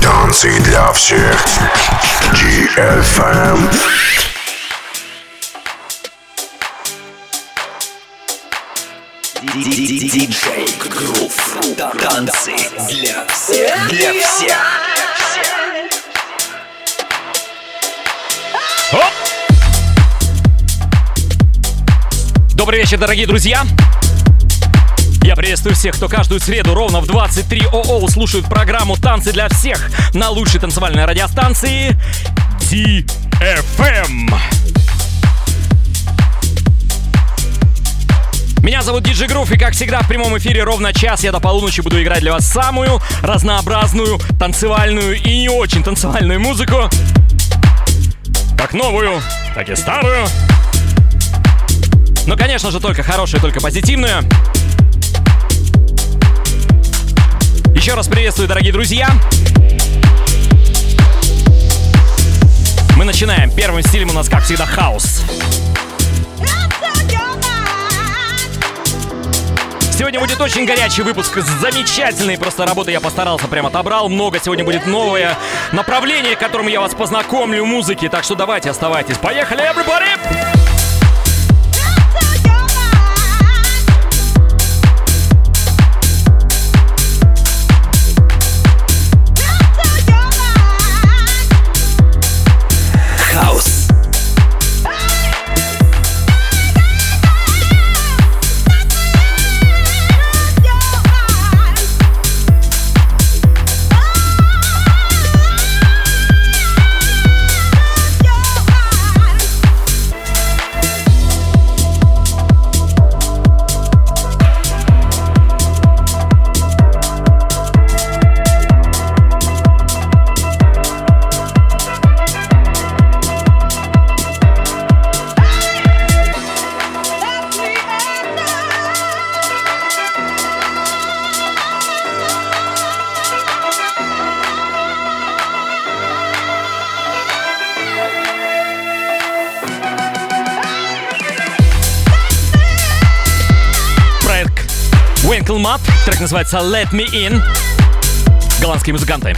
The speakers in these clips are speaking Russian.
Танцы для всех. GFM. Диджей Грув. Танцы для всех. Для всех. Добрый вечер, дорогие друзья! Я приветствую всех, кто каждую среду ровно в 23 ОО слушает программу «Танцы для всех» на лучшей танцевальной радиостанции DFM. Меня зовут Диджи Грув, и как всегда в прямом эфире ровно час я до полуночи буду играть для вас самую разнообразную танцевальную и не очень танцевальную музыку. Как новую, так и старую. Но, конечно же, только хорошую, только позитивную. Еще раз приветствую, дорогие друзья. Мы начинаем. Первым стилем у нас, как всегда, хаос. Сегодня будет очень горячий выпуск, замечательные просто работы я постарался, прям отобрал. Много сегодня будет новое направление, к которому я вас познакомлю, музыки. Так что давайте, оставайтесь. Поехали, everybody! называется Let Me In. Голландские музыканты.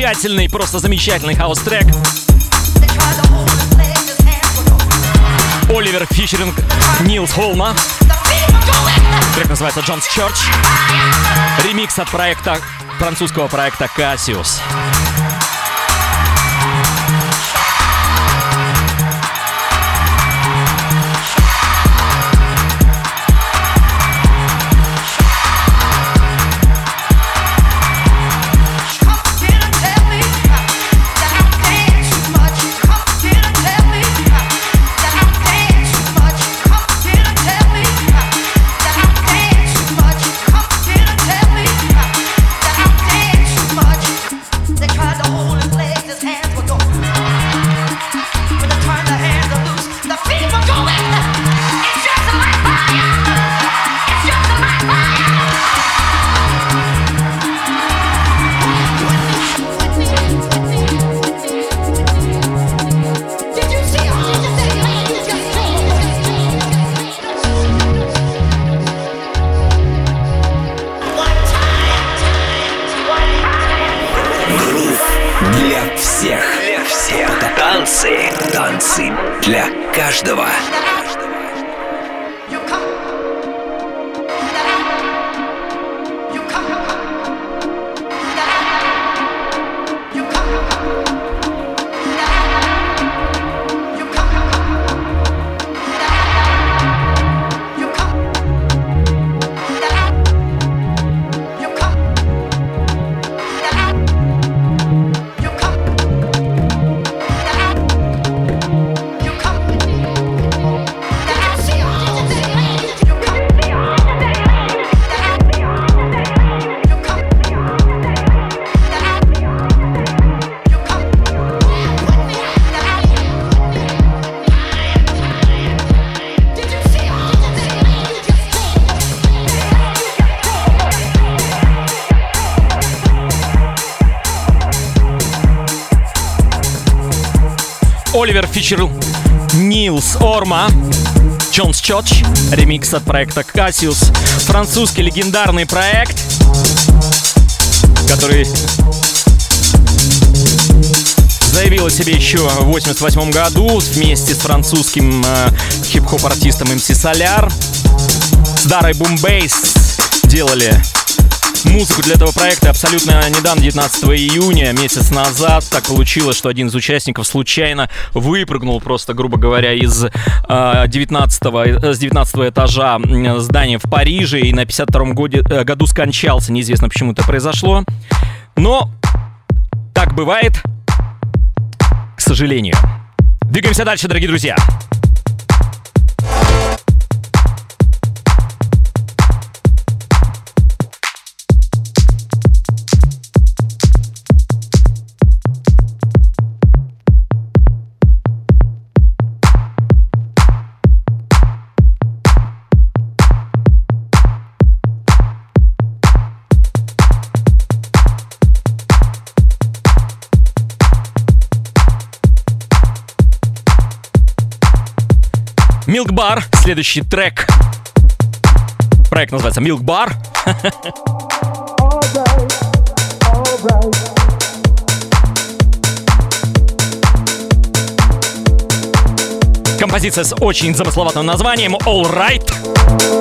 Замечательный, просто замечательный хаос-трек. Оливер Фишеринг, Нилс Холма. Трек называется Джонс Чорч. Ремикс от проекта, французского проекта Cassius. Оливер фичерил Нилс Орма. Джонс Чотч, ремикс от проекта Cassius. Французский легендарный проект, который заявил о себе еще в 88 году вместе с французским э, хип-хоп артистом MC Solar. С Дарой Бумбейс делали музыку для этого проекта абсолютно недавно, 19 июня, месяц назад. Так получилось, что один из участников случайно выпрыгнул просто, грубо говоря, из э, 19 с 19 этажа здания в Париже и на 52-м годе, э, году скончался. Неизвестно, почему это произошло. Но так бывает, к сожалению. Двигаемся дальше, дорогие друзья. Milk Bar, следующий трек. Проект называется Milk Bar. Композиция с очень замысловатым названием All Right.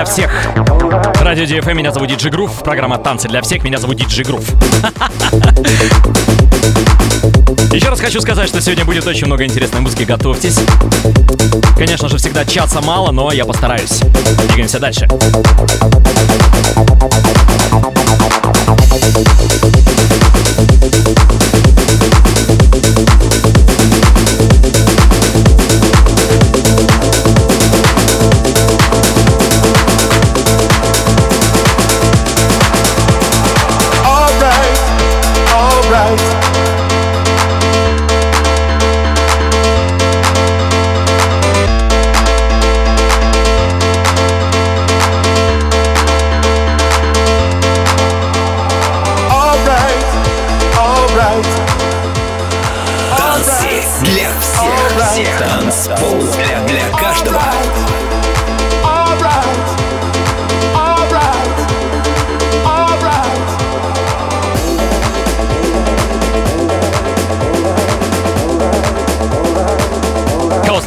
Для всех. Радио DFM, меня зовут Диджи Грув. Программа «Танцы для всех», меня зовут Диджи Грув. Еще раз хочу сказать, что сегодня будет очень много интересной музыки, готовьтесь. Конечно же, всегда часа мало, но я постараюсь. Двигаемся дальше. Дальше.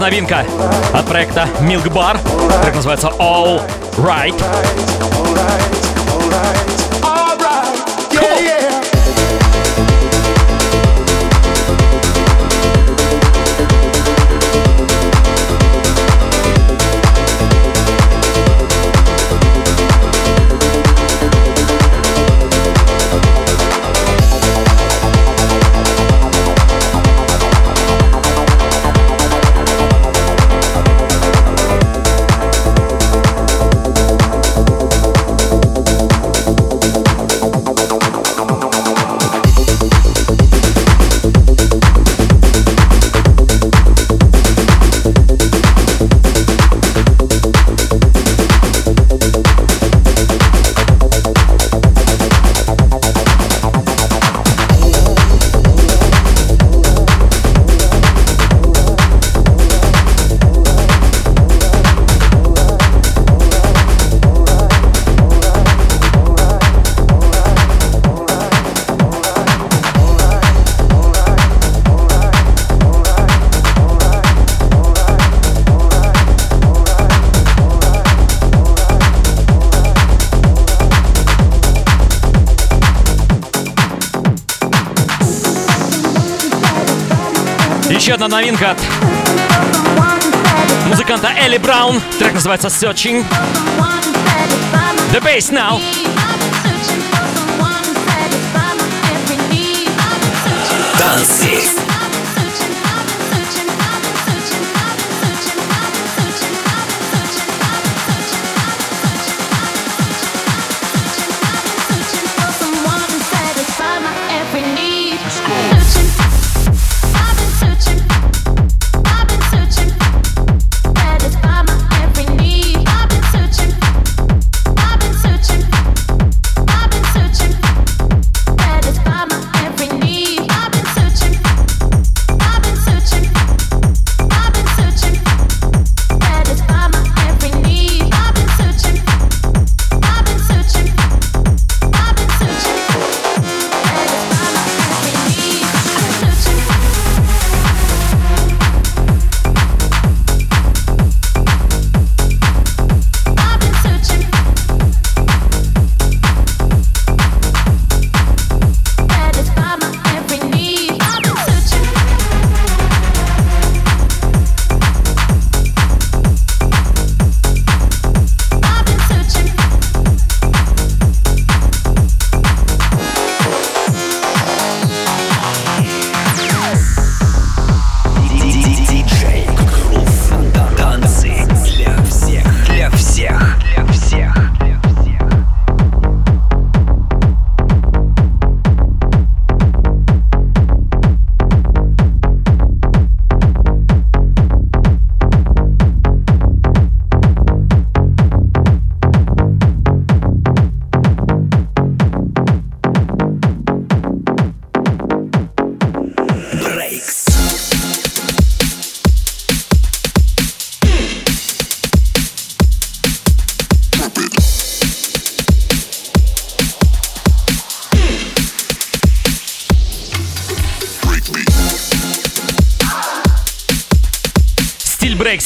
Новинка от проекта Milk Bar. Трек называется All Right. Еще одна новинка от музыканта Элли Браун. Трек называется Searching. The bass now. Танцы.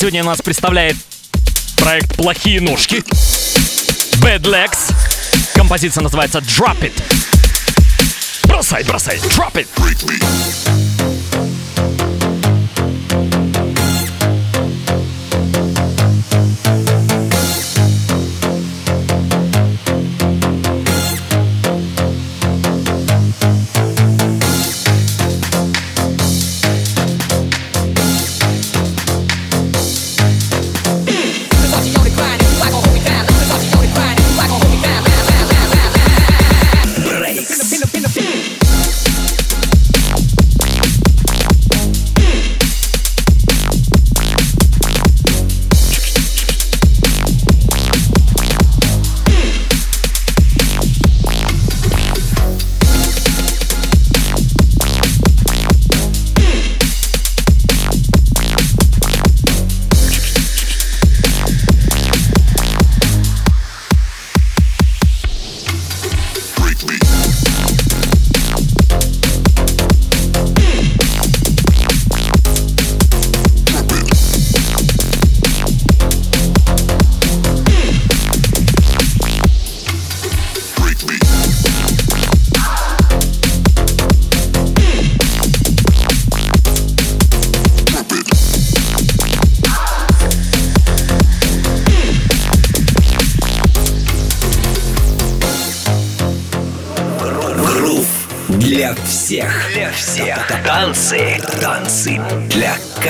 Сегодня нас представляет проект «Плохие ножки». Bad Legs. Композиция называется Drop It. Бросай, бросай, drop it.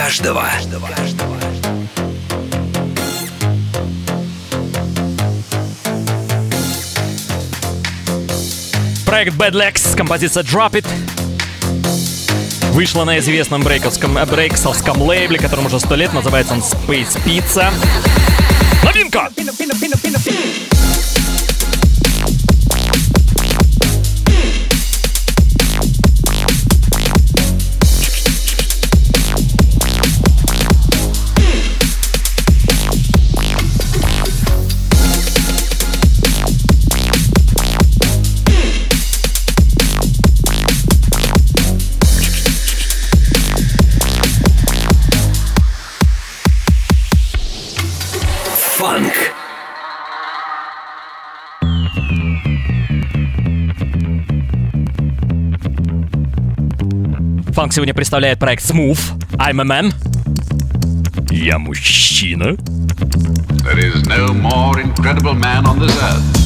каждого. Проект Bad Legs, композиция Drop It, вышла на известном брейковском, э, брейксовском лейбле, которому уже сто лет, называется он Space Pizza. Новинка! Funk сегодня представляет проект Smooth. I'm a man. Я мужчина. There is no more incredible man on this earth.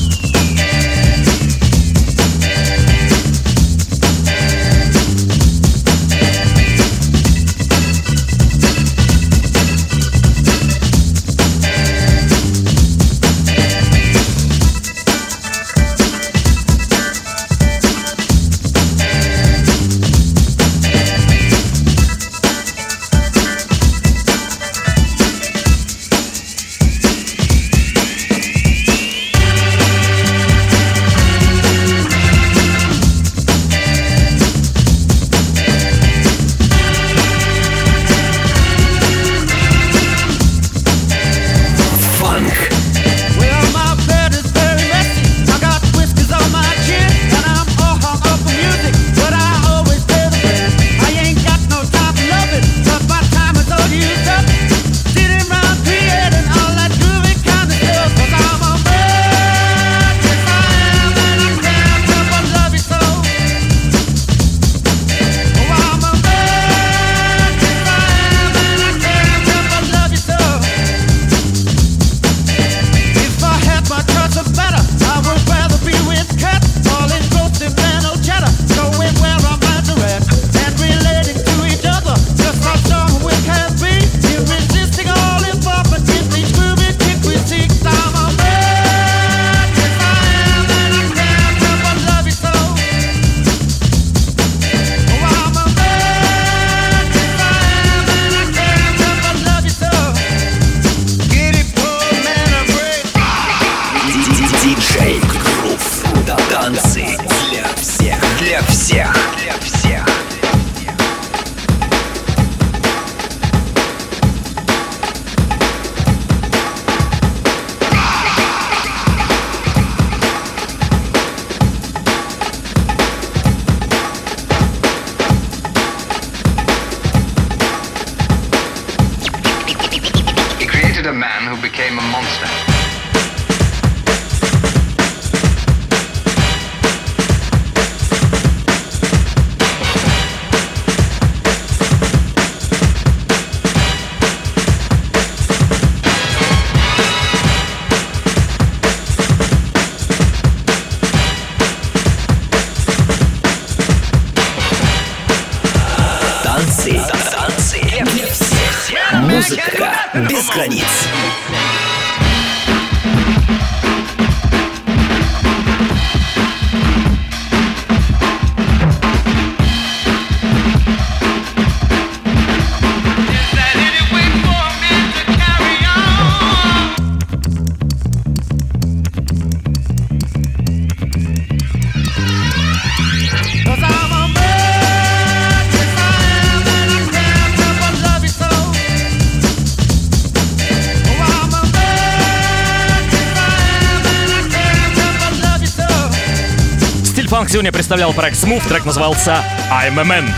Тюне представлял проект Smooth, трек назывался I'm a Man.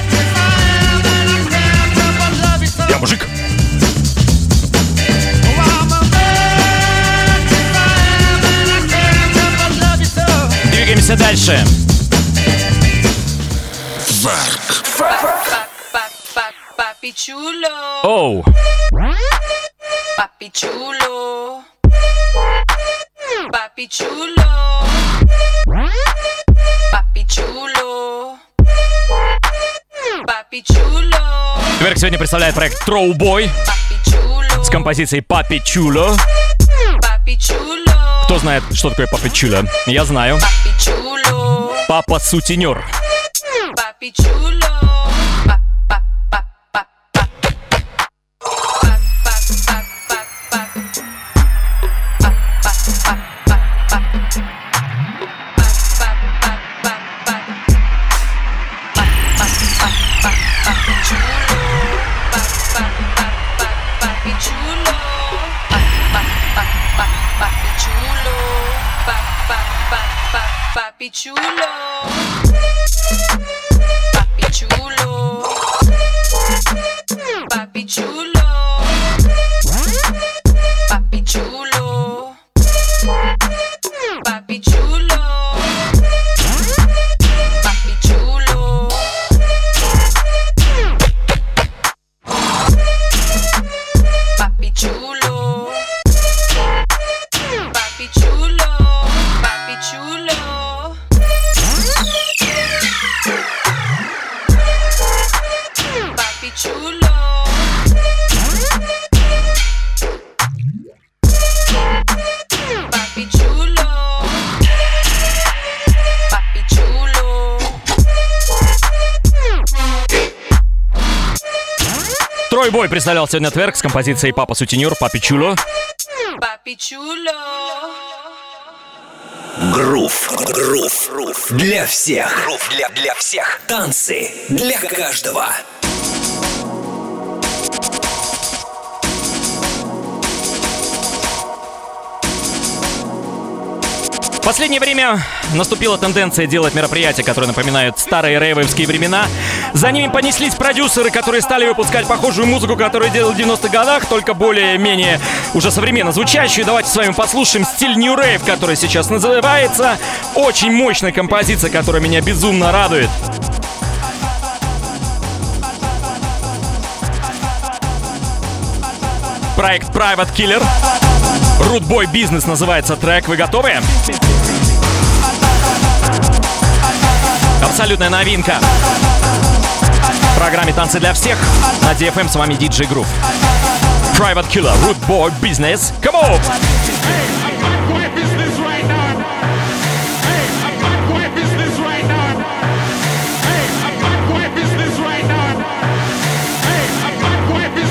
Я мужик. Двигаемся дальше. Варк. Оу. Oh. Сегодня представляет проект chulo. с композицией Папи Чуло. Кто знает, что такое Папи Чуло? Я знаю. Папа сутенер. Papi chulo. Представлял сегодня Тверк с композицией Папа сутенер, Папи Чуло. Papi chulo. Грув, грув, грув. Для всех. Грув для, для всех. Танцы для каждого. В последнее время наступила тенденция делать мероприятия, которые напоминают старые рейвовские времена. За ними понеслись продюсеры, которые стали выпускать похожую музыку, которую делали в 90-х годах, только более-менее уже современно звучащую. Давайте с вами послушаем стиль New Rave, который сейчас называется. Очень мощная композиция, которая меня безумно радует. Проект Private Killer. Boy Business называется трек. Вы готовы? Абсолютная новинка. В программе «Танцы для всех» на DFM с вами DJ Groove. Private Killer, Root Boy Business. Come on!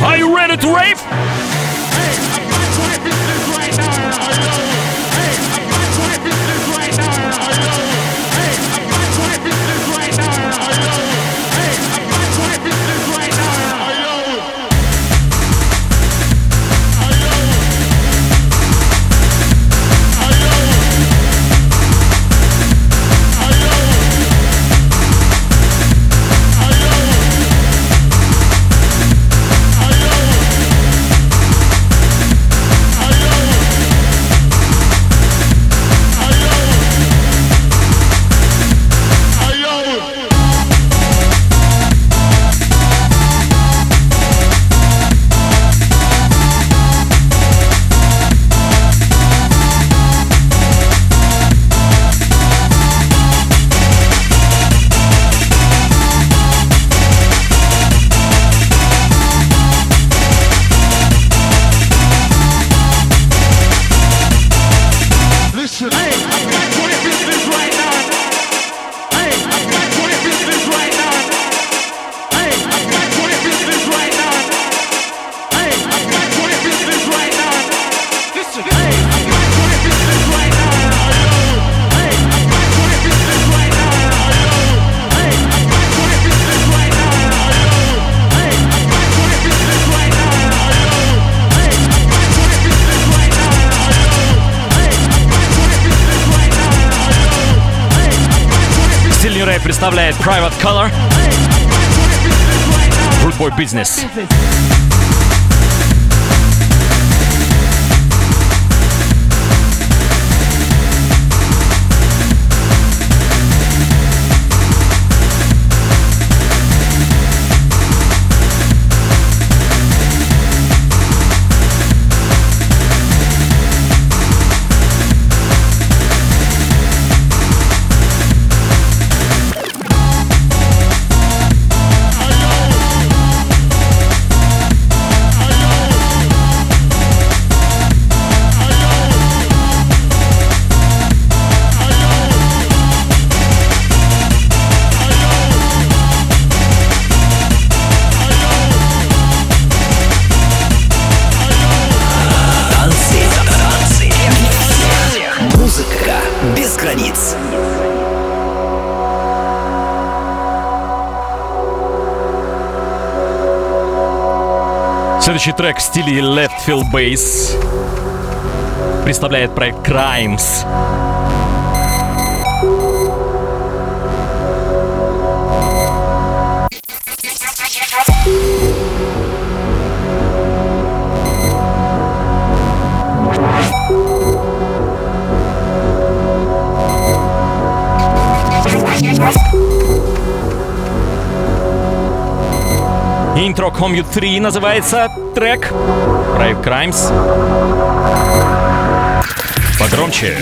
Are you ready to rave? Следующий трек в стиле Left Field Bass представляет проект Crimes. Intro Commute 3 называется трек. Проект Crimes. Погромче.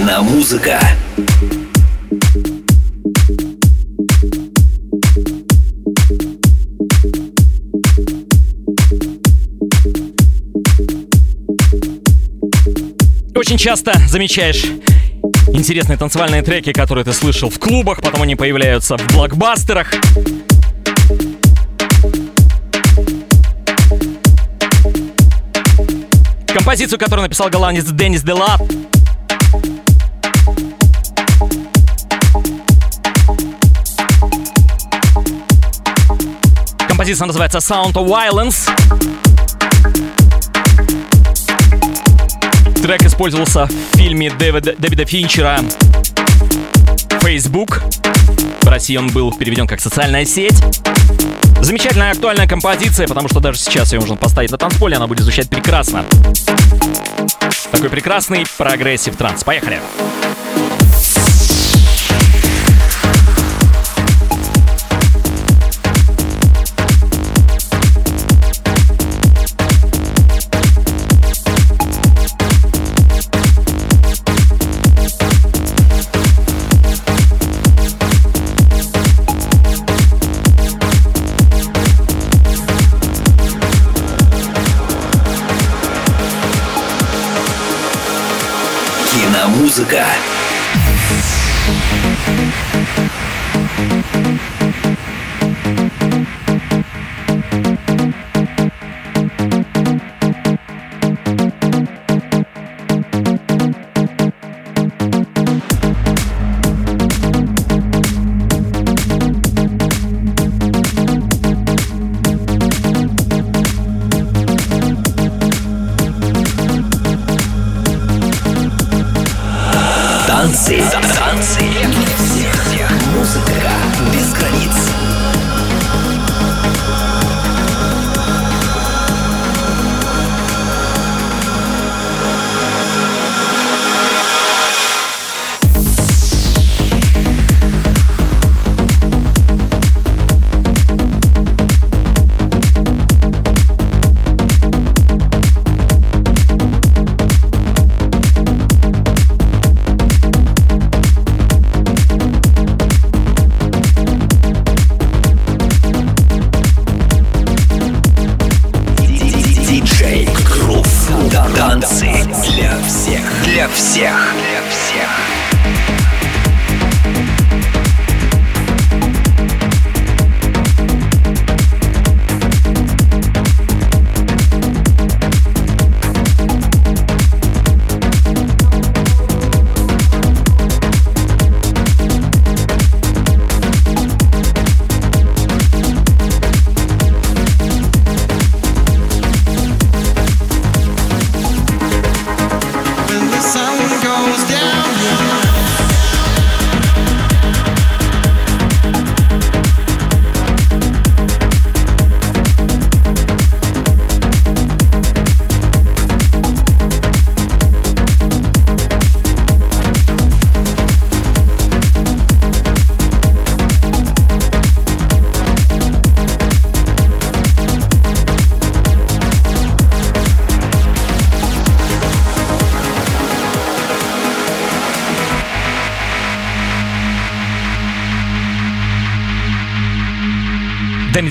Киномузыка. Очень часто замечаешь интересные танцевальные треки, которые ты слышал в клубах, потом они появляются в блокбастерах. Композицию, которую написал голландец Деннис Делап, Композиция называется Sound of Violence. Трек использовался в фильме Дэвида, Дэвида Финчера Facebook. В России он был переведен как социальная сеть. Замечательная актуальная композиция, потому что даже сейчас ее можно поставить на танцполе, она будет звучать прекрасно. Такой прекрасный progressive trance. Поехали! Киномузыка. Танцы. Танцы.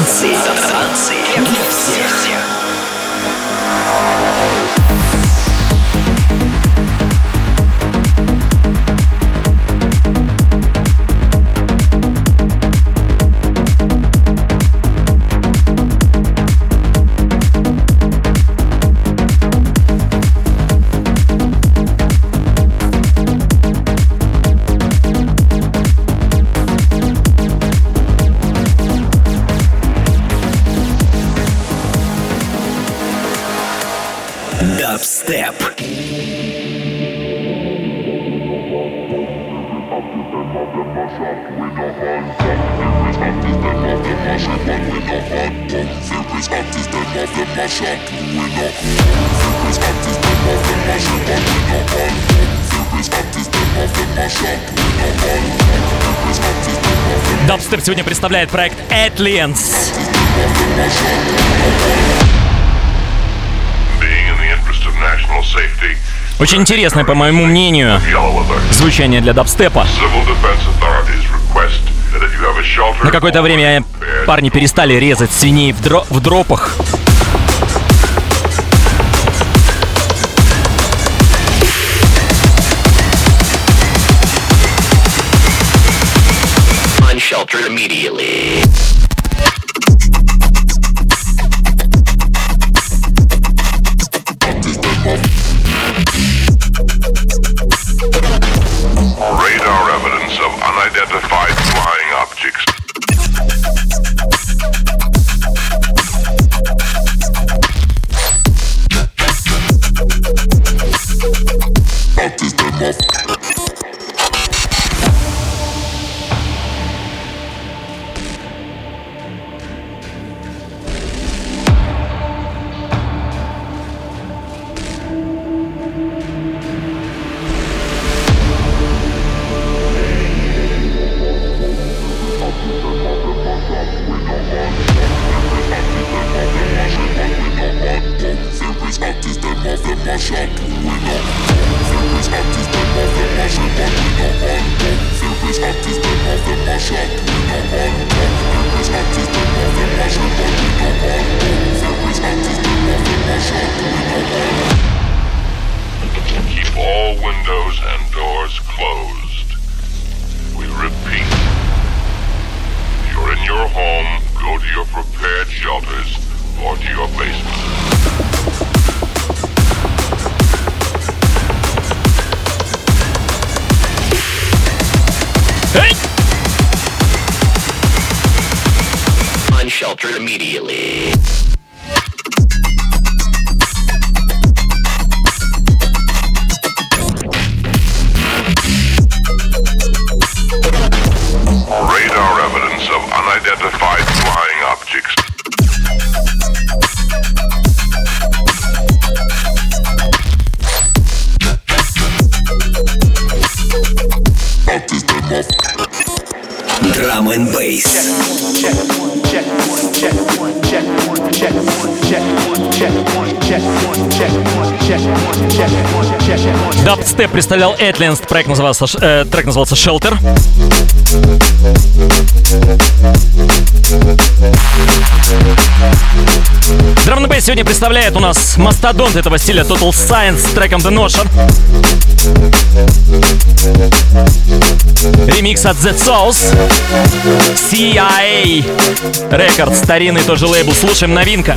Avancer. Avancer. Дабстеп. Дабстеп сегодня представляет проект Atlians. Очень интересное, по моему мнению, звучание для дабстепа. На какое-то время парни перестали резать свиней в, дро- в дропах. Unsheltered immediately. Представлял Этлинст, трек назывался, э, трек назывался Shelter. Бейс сегодня представляет у нас мастодонт этого стиля Total Science с треком The Notion. Ремикс от The Souls. CIA Records, старинный тоже лейбл. Слушаем новинка.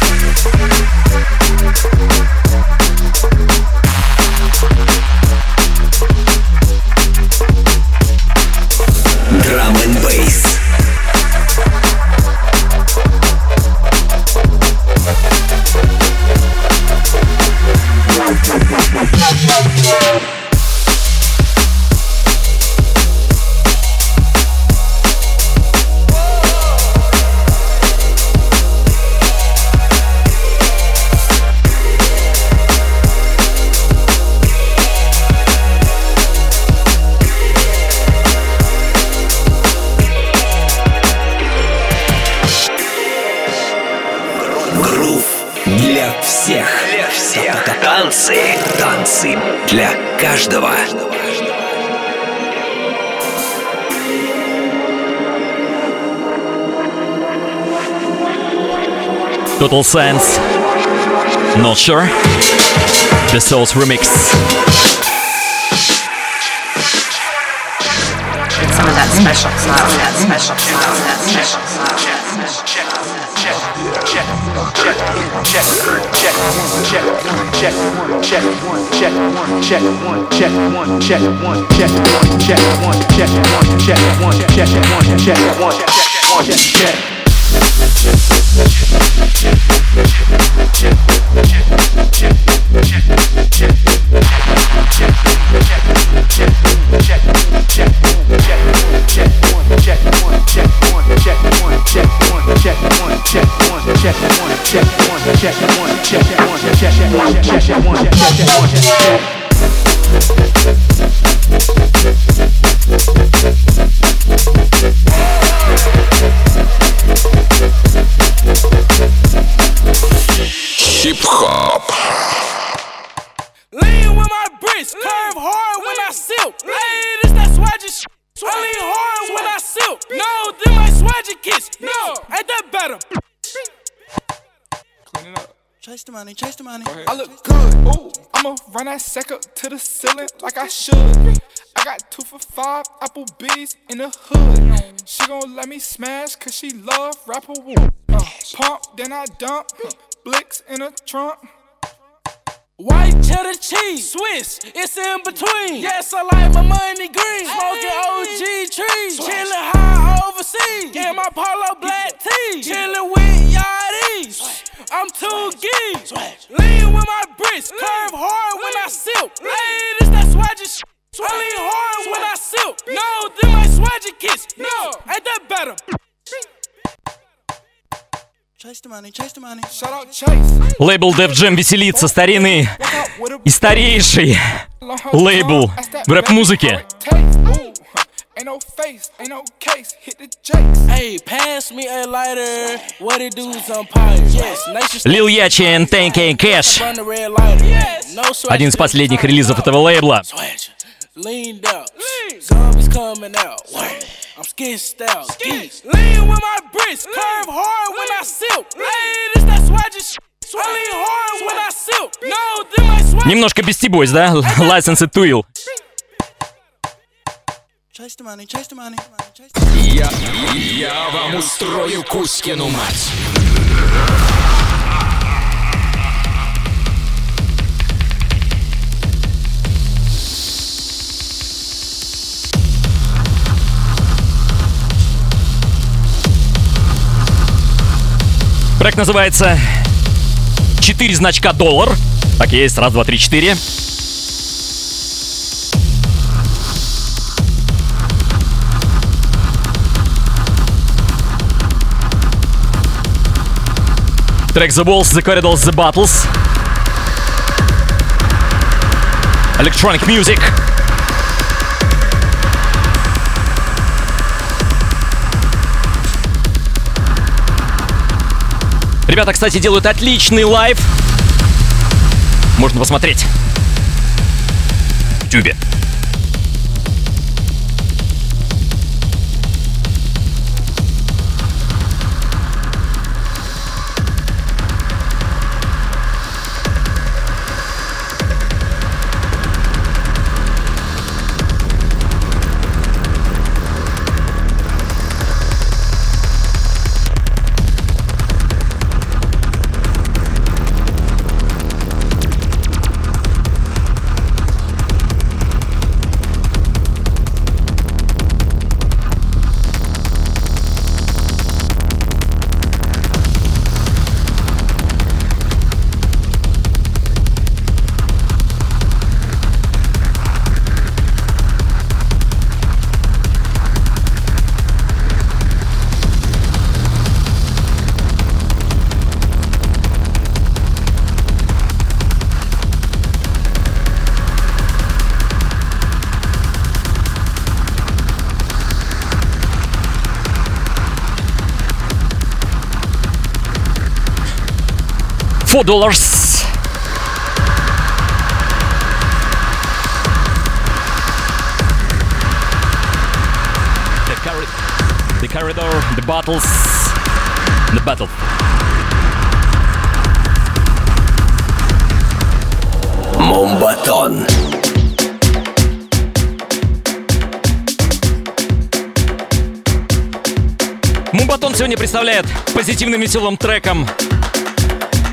total sense? Not sure? The Souls remix. Some of that special sauce, that special that special sound. Hip-hop. Money, chase the money. I look good. Ooh, I'ma run that sack up to the ceiling like I should. I got two for five Applebee's in the hood. She gon' let me smash cause she love rapper woo. Uh, pump, then I dump. Blicks in a trunk. White cheddar cheese, Swiss, it's in between. Yes, I like my money green. Smoking OG trees, chillin' high overseas. Yeah, my polo black tee, chillin' with Yachties. I'm too geek. Lean with my bricks, curve hard when I silk. Hey, this that swagger shit. I lean hard when I silk. No, them my swagger kiss. No, ain't that better? Лейбл Def Jam веселится, старинный и старейший лейбл в рэп-музыке. Ain't no face, ain't no case, hit the jakes. Hey, pass me a lighter. What it do, Empire? Yes, nation Lil Yachty and Tank Cash. No sweat. Один из последних релизов этого лейбла. Leaned out. Zombies coming out. I'm skissed out. Skis. Lean with my bricks. Curve hard when I silk. Hey, this that swagger shit. I lean hard when I silk. No, them my swag. Немножко без T-Boys, да? License to Ill. Я, я вам устрою Кузькину мать. Проект называется «Четыре значка доллар». Так есть, раз, два, три, четыре. Трек The Walls, The Corridors, The Battles. Electronic Music. Ребята, кстати, делают отличный live. Можно посмотреть. В Tube е. 4 dollars. The, carri the corridor, the battles, the battle. Mombaton. Мумбатон сегодня представляет позитивным веселым треком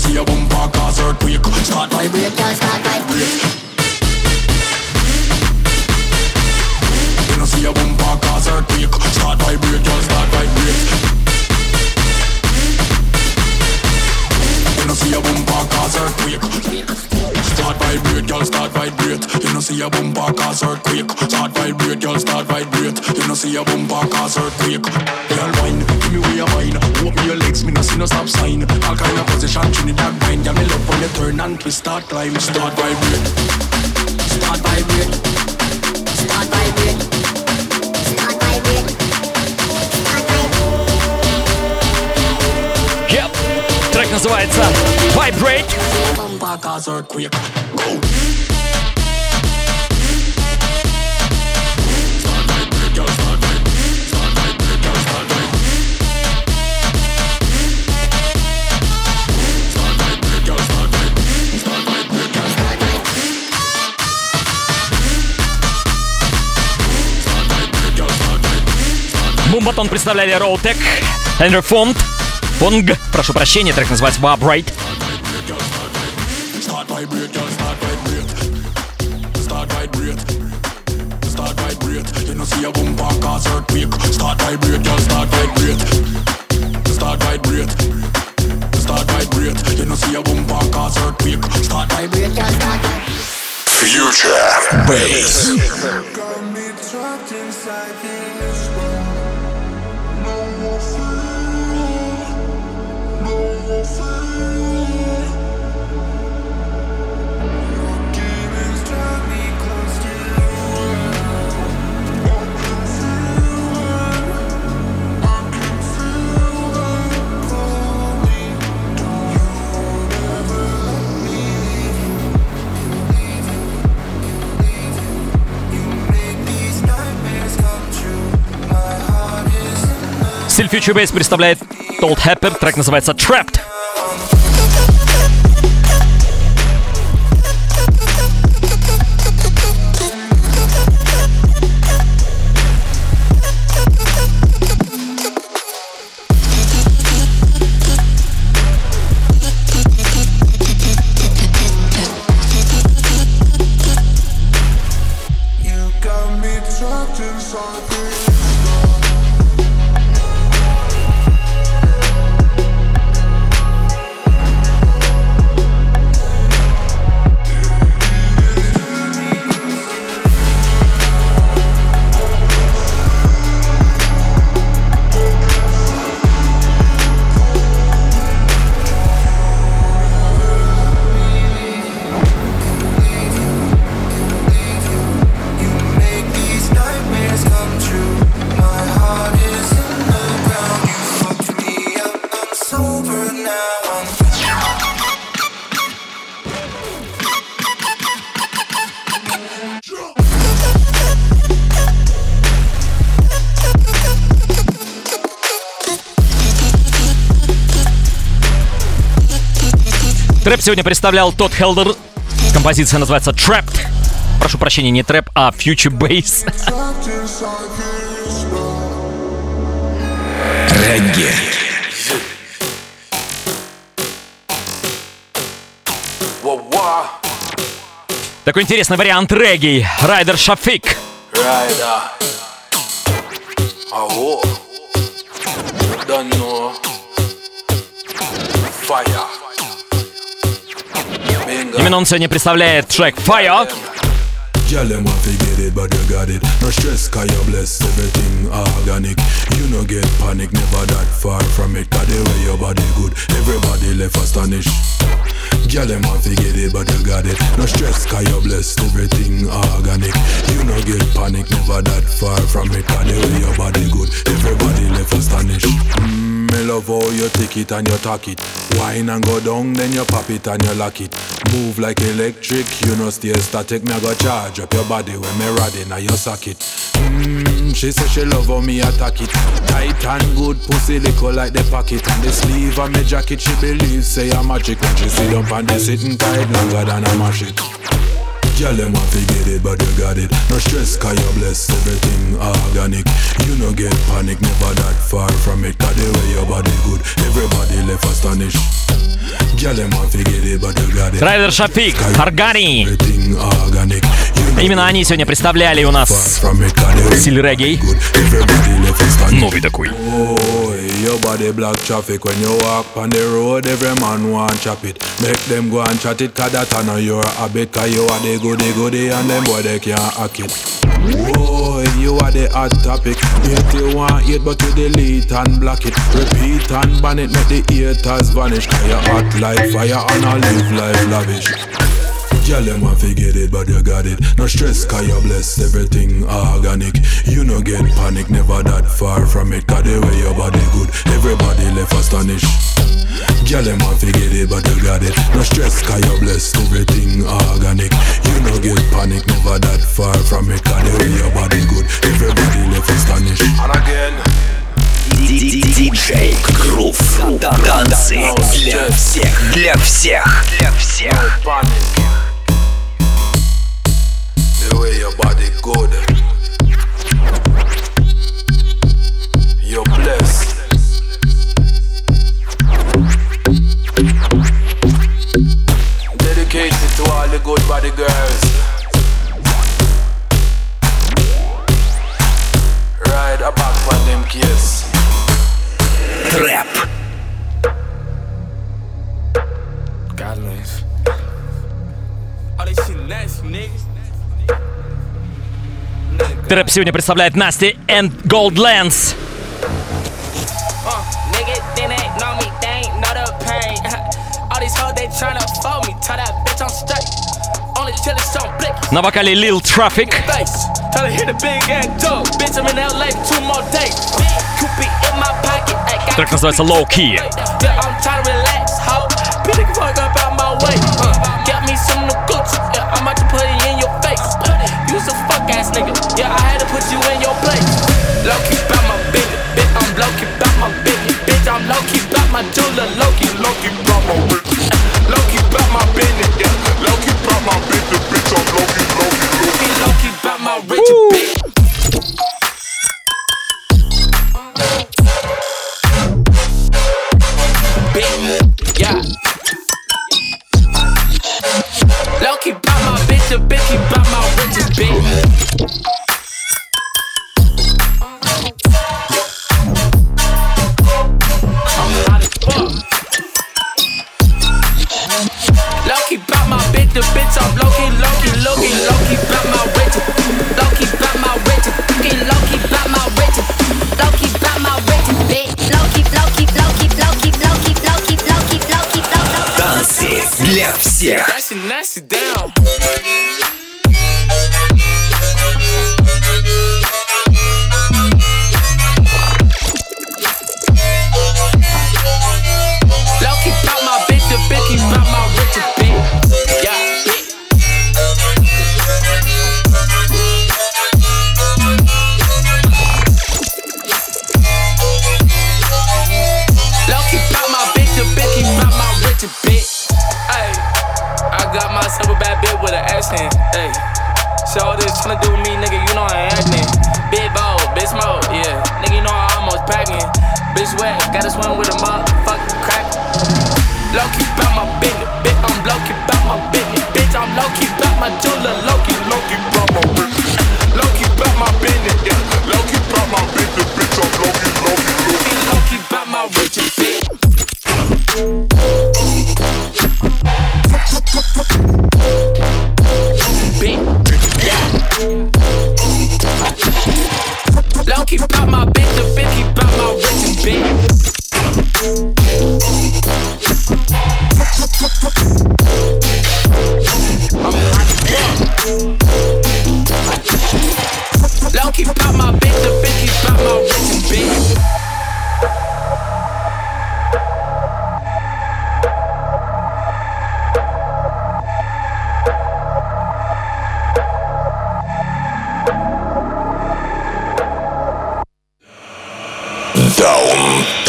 see a bumper cause earthquake. Start vibrate, girl, start vibrate. You know, see a bumper cause earthquake. Start vibrate, girl, start vibrate. See a bumper cause earthquake. Start vibrate, girl, start vibrate. You know, see a bumper cause earthquake. Start vibrate, girl, start vibrate. You know, see a bumper cause earthquake. Girl, wine, give me where you wine. Open your legs, me no see no stop sign. All kind of position, Trinidad wine. Girl, me love when you turn and twist, start climb, start vibrate. Start vibrate. Start vibrate. Girl, start vibrate. Мумбатон представляли Роутек, Эндрю Фонд. Понг. Прошу прощения, трек называется start vibrate. Future Bass. in the Стиль Future Bass представляет Told Happer. Трек называется Trapped. Трэп сегодня представлял Тодд Хелдер. Композиция называется Trapped. Прошу прощения, не трэп, а Future Bass. Регги. Такой интересный вариант регги. Райдер Шафик. Rider. Oh, don't know. Fire. Именно он сегодня представляет трек Fire. Girl, them want to get it, but you got it. No stress, cause you bless everything organic. You no get panic, never that far from it. Cause the way your body good, everybody left astonished. Girl, them want to get it, but you got it. No stress, cause you bless everything organic. You no get panic, never that far from it. Cause the way your body good, everybody left astonished. Mm, me love how you take it and you talk it. Wine and go down, then you pop it and you lock it. Move like electric, you know stay static. Me I go charge up your body when me riding now your socket. Mmm, she say she love how me attack it. Tight and good, pussy little like the pocket. And the sleeve of me jacket, she believes say I'm magic. When she sit up and they sitting tight longer than I mash it. Girl, them want to get it, but you got it. No stress, cause you bless everything organic. You no get panic, never that far from it. Cause the way your body good, everybody left astonished. Girl, them want to get it, but you got it. Райдер Шафик, Органи. Everything organic. You no Именно они сегодня представляли у far нас from it, cause the way стиль регги. good, everybody left astonished. Новый такой. Oh, your body block traffic when you walk on the road. Every man want chop it. Make them go and chat it, cause that I know your habit. Cause you are the goody goody and them boy they can't hack it. Oh, you are the hot topic. Hate you want it, but you delete and block it. Repeat and ban it, make the haters vanish. Cause you hot like fire and I live life lavish. Girl, them want to get it, but you got it. No stress, cause you bless everything organic. You no get panic, never that far from it. Cause the way your body good, everybody left astonished. Girl, them want to get it, but you got it. No stress, cause you bless everything organic. You no get panic, never that far from it. Cause the way your body good, everybody left astonished. And again. Диджей Грув. Танцы для всех. Для всех. Для всех. Трэп сегодня представляет Насти and Goldlands. На вокале Lil Traffic. Трек называется Low Key. Ooh. pass down.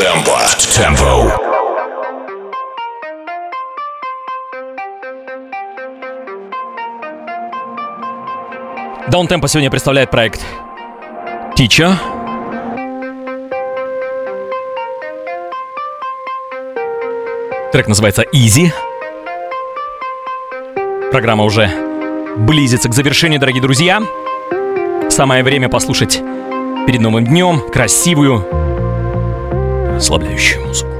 Темпо. Темпо. Даунтемпо сегодня представляет проект Тича. Трек называется Easy. Программа уже близится к завершению, дорогие друзья. Самое время послушать перед новым днем красивую расслабляющую музыку.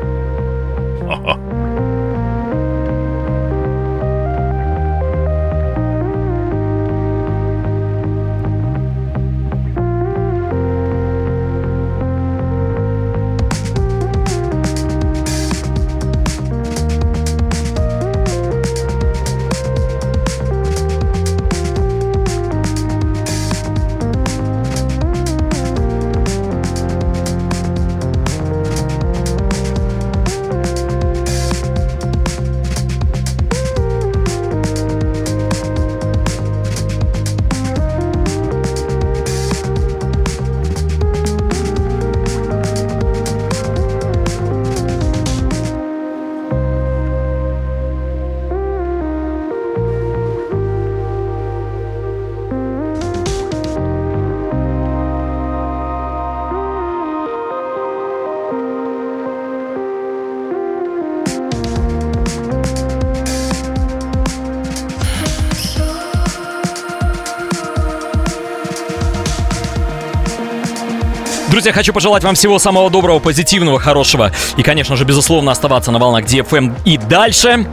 Друзья, хочу пожелать вам всего самого доброго, позитивного, хорошего. И, конечно же, безусловно, оставаться на волнах DFM и дальше.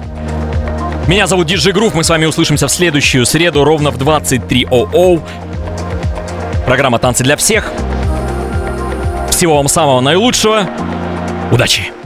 Меня зовут Диджей Грув. Мы с вами услышимся в следующую среду ровно в 23.00. Программа «Танцы для всех». Всего вам самого наилучшего. Удачи!